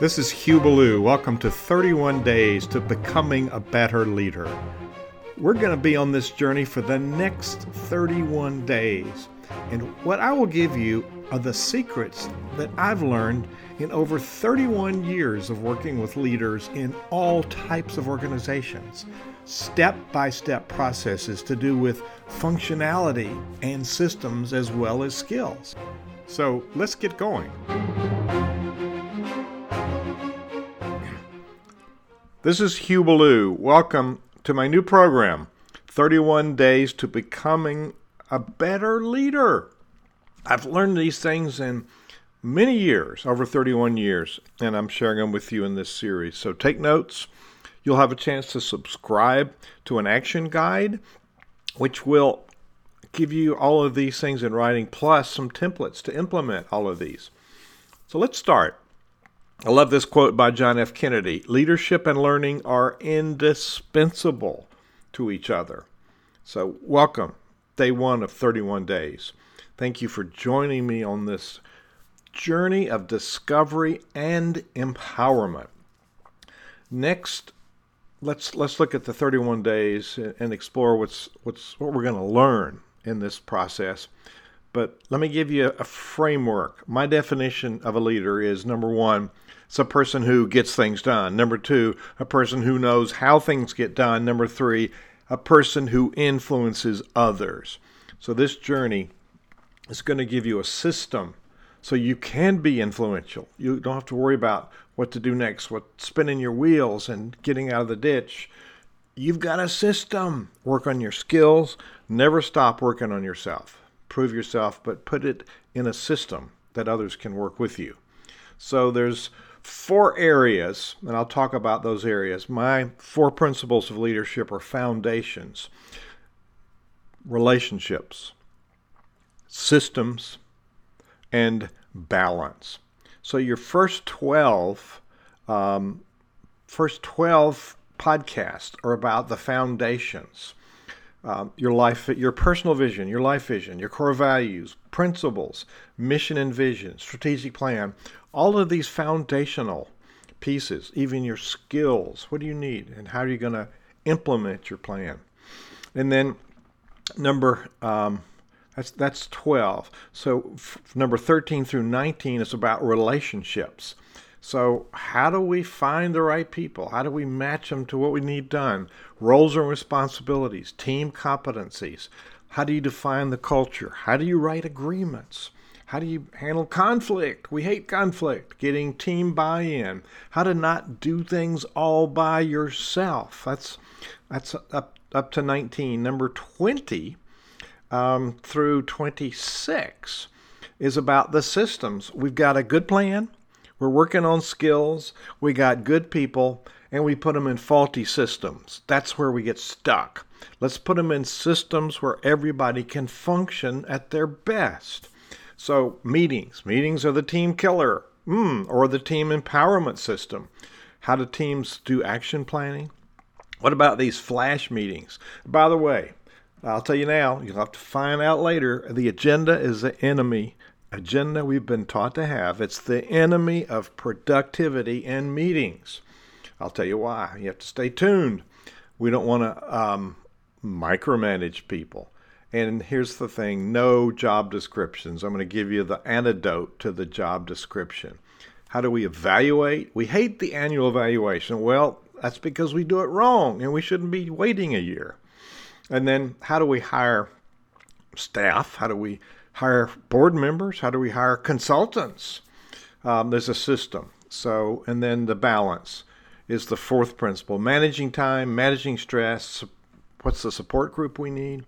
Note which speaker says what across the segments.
Speaker 1: This is Hugh Ballou. Welcome to 31 Days to Becoming a Better Leader. We're going to be on this journey for the next 31 days. And what I will give you are the secrets that I've learned in over 31 years of working with leaders in all types of organizations. Step by step processes to do with functionality and systems as well as skills. So let's get going. This is Hugh Ballou. Welcome to my new program, 31 Days to Becoming a Better Leader. I've learned these things in many years, over 31 years, and I'm sharing them with you in this series. So take notes. You'll have a chance to subscribe to an action guide, which will give you all of these things in writing, plus some templates to implement all of these. So let's start. I love this quote by John F. Kennedy Leadership and learning are indispensable to each other. So, welcome, day one of 31 days. Thank you for joining me on this journey of discovery and empowerment. Next, let's let's look at the 31 days and explore what's what's what we're going to learn in this process. But let me give you a framework. My definition of a leader is number 1, it's a person who gets things done. Number two, a person who knows how things get done. Number three, a person who influences others. So this journey is going to give you a system so you can be influential. You don't have to worry about what to do next, what spinning your wheels and getting out of the ditch. You've got a system. Work on your skills. Never stop working on yourself. Prove yourself, but put it in a system that others can work with you. So there's four areas, and I'll talk about those areas. My four principles of leadership are foundations relationships, systems, and balance. So your first 12, um, first 12 podcasts are about the foundations. Um, your life, your personal vision, your life vision, your core values, principles, mission and vision, strategic plan, all of these foundational pieces, even your skills. What do you need, and how are you going to implement your plan? And then number um, that's that's 12. So f- number 13 through 19 is about relationships. So how do we find the right people? How do we match them to what we need done? Roles and responsibilities, team competencies. How do you define the culture? How do you write agreements? How do you handle conflict? We hate conflict. Getting team buy in. How to not do things all by yourself. That's that's up up to 19. Number 20 um, through 26 is about the systems. We've got a good plan. We're working on skills. We got good people, and we put them in faulty systems. That's where we get stuck. Let's put them in systems where everybody can function at their best. So, meetings. Meetings are the team killer mm, or the team empowerment system. How do teams do action planning? What about these flash meetings? By the way, I'll tell you now, you'll have to find out later. The agenda is the enemy agenda we've been taught to have. It's the enemy of productivity and meetings. I'll tell you why. You have to stay tuned. We don't want to um, micromanage people. And here's the thing no job descriptions. I'm going to give you the antidote to the job description. How do we evaluate? We hate the annual evaluation. Well, that's because we do it wrong and we shouldn't be waiting a year. And then how do we hire staff? How do we hire board members? How do we hire consultants? Um, there's a system. So, and then the balance is the fourth principle managing time, managing stress. What's the support group we need?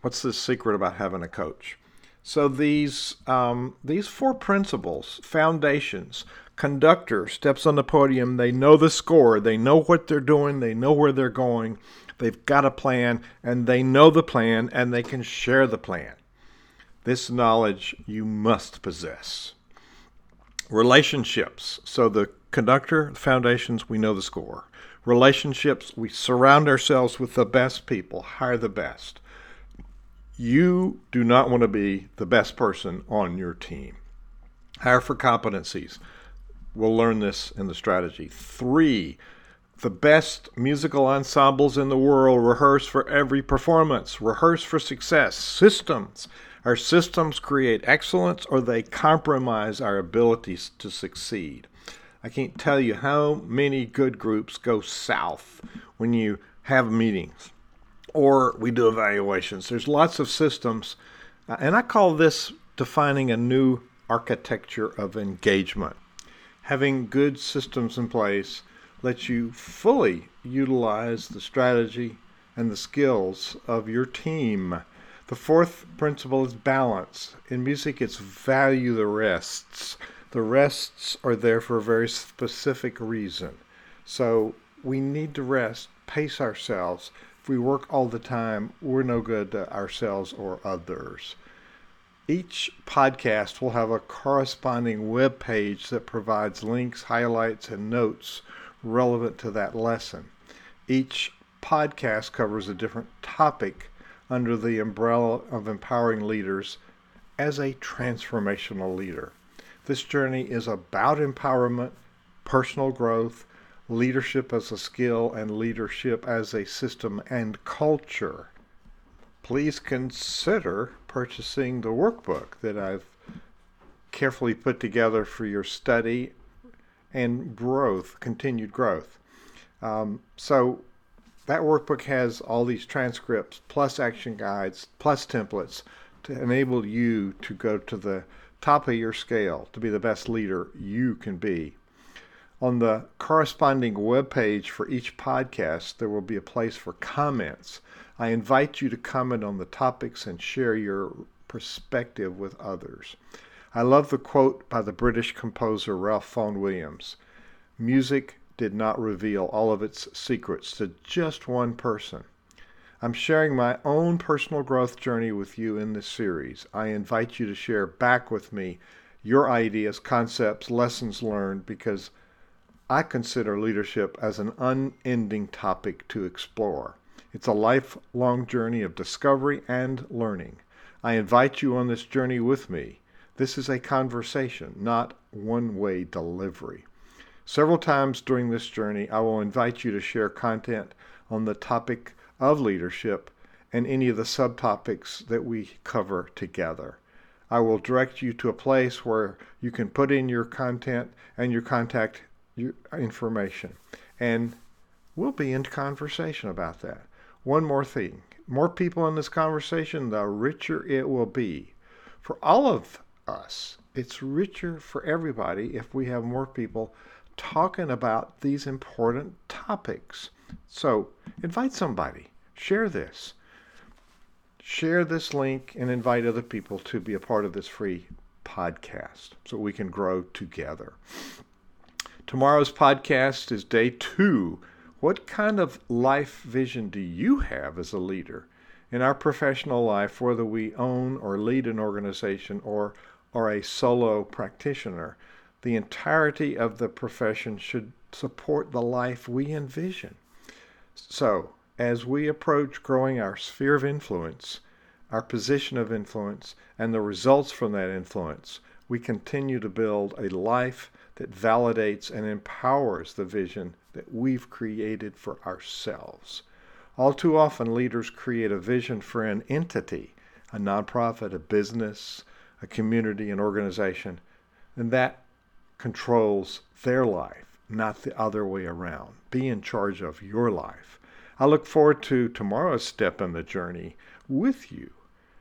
Speaker 1: What's the secret about having a coach? So these um, these four principles, foundations, conductor steps on the podium. They know the score. They know what they're doing. They know where they're going. They've got a plan, and they know the plan, and they can share the plan. This knowledge you must possess. Relationships. So the conductor, foundations, we know the score. Relationships, we surround ourselves with the best people, hire the best you do not want to be the best person on your team. Hire for competencies. We'll learn this in the strategy. Three, the best musical ensembles in the world rehearse for every performance, rehearse for success. Systems. Our systems create excellence or they compromise our abilities to succeed. I can't tell you how many good groups go south when you have meetings or we do evaluations. There's lots of systems, uh, and I call this defining a new architecture of engagement. Having good systems in place lets you fully utilize the strategy and the skills of your team. The fourth principle is balance. In music, it's value the rests. The rests are there for a very specific reason. So we need to rest, pace ourselves. If we work all the time, we're no good to ourselves or others. Each podcast will have a corresponding web page that provides links, highlights, and notes relevant to that lesson. Each podcast covers a different topic under the umbrella of empowering leaders as a transformational leader. This journey is about empowerment, personal growth, leadership as a skill, and leadership as a system and culture. Please consider purchasing the workbook that I've carefully put together for your study and growth, continued growth. Um, so that workbook has all these transcripts, plus action guides, plus templates to enable you to go to the top of your scale to be the best leader you can be. On the corresponding web page for each podcast, there will be a place for comments. I invite you to comment on the topics and share your perspective with others. I love the quote by the British composer Ralph Vaughan Williams Music did not reveal all of its secrets to just one person. I'm sharing my own personal growth journey with you in this series. I invite you to share back with me your ideas, concepts, lessons learned because I consider leadership as an unending topic to explore. It's a lifelong journey of discovery and learning. I invite you on this journey with me. This is a conversation, not one way delivery. Several times during this journey, I will invite you to share content on the topic of leadership and any of the subtopics that we cover together. I will direct you to a place where you can put in your content and your contact information. And we'll be in conversation about that. One more thing more people in this conversation, the richer it will be. For all of us, it's richer for everybody if we have more people talking about these important topics. So invite somebody, share this. Share this link and invite other people to be a part of this free podcast so we can grow together. Tomorrow's podcast is day two. What kind of life vision do you have as a leader in our professional life, whether we own or lead an organization or are a solo practitioner? The entirety of the profession should support the life we envision. So, as we approach growing our sphere of influence, our position of influence, and the results from that influence, we continue to build a life that validates and empowers the vision that we've created for ourselves. All too often, leaders create a vision for an entity, a nonprofit, a business, a community, an organization, and that controls their life, not the other way around. Be in charge of your life. I look forward to tomorrow's step in the journey with you.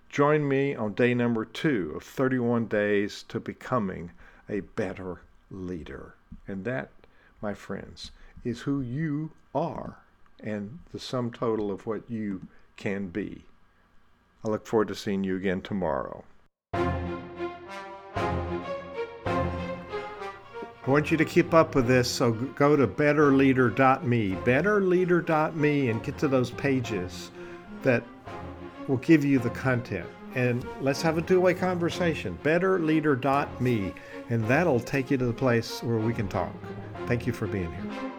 Speaker 1: Join me on day number two of 31 days to becoming a better leader. And that, my friends, is who you are and the sum total of what you can be. I look forward to seeing you again tomorrow. I want you to keep up with this, so go to betterleader.me, betterleader.me, and get to those pages that will give you the content. And let's have a two way conversation. Betterleader.me, and that'll take you to the place where we can talk. Thank you for being here.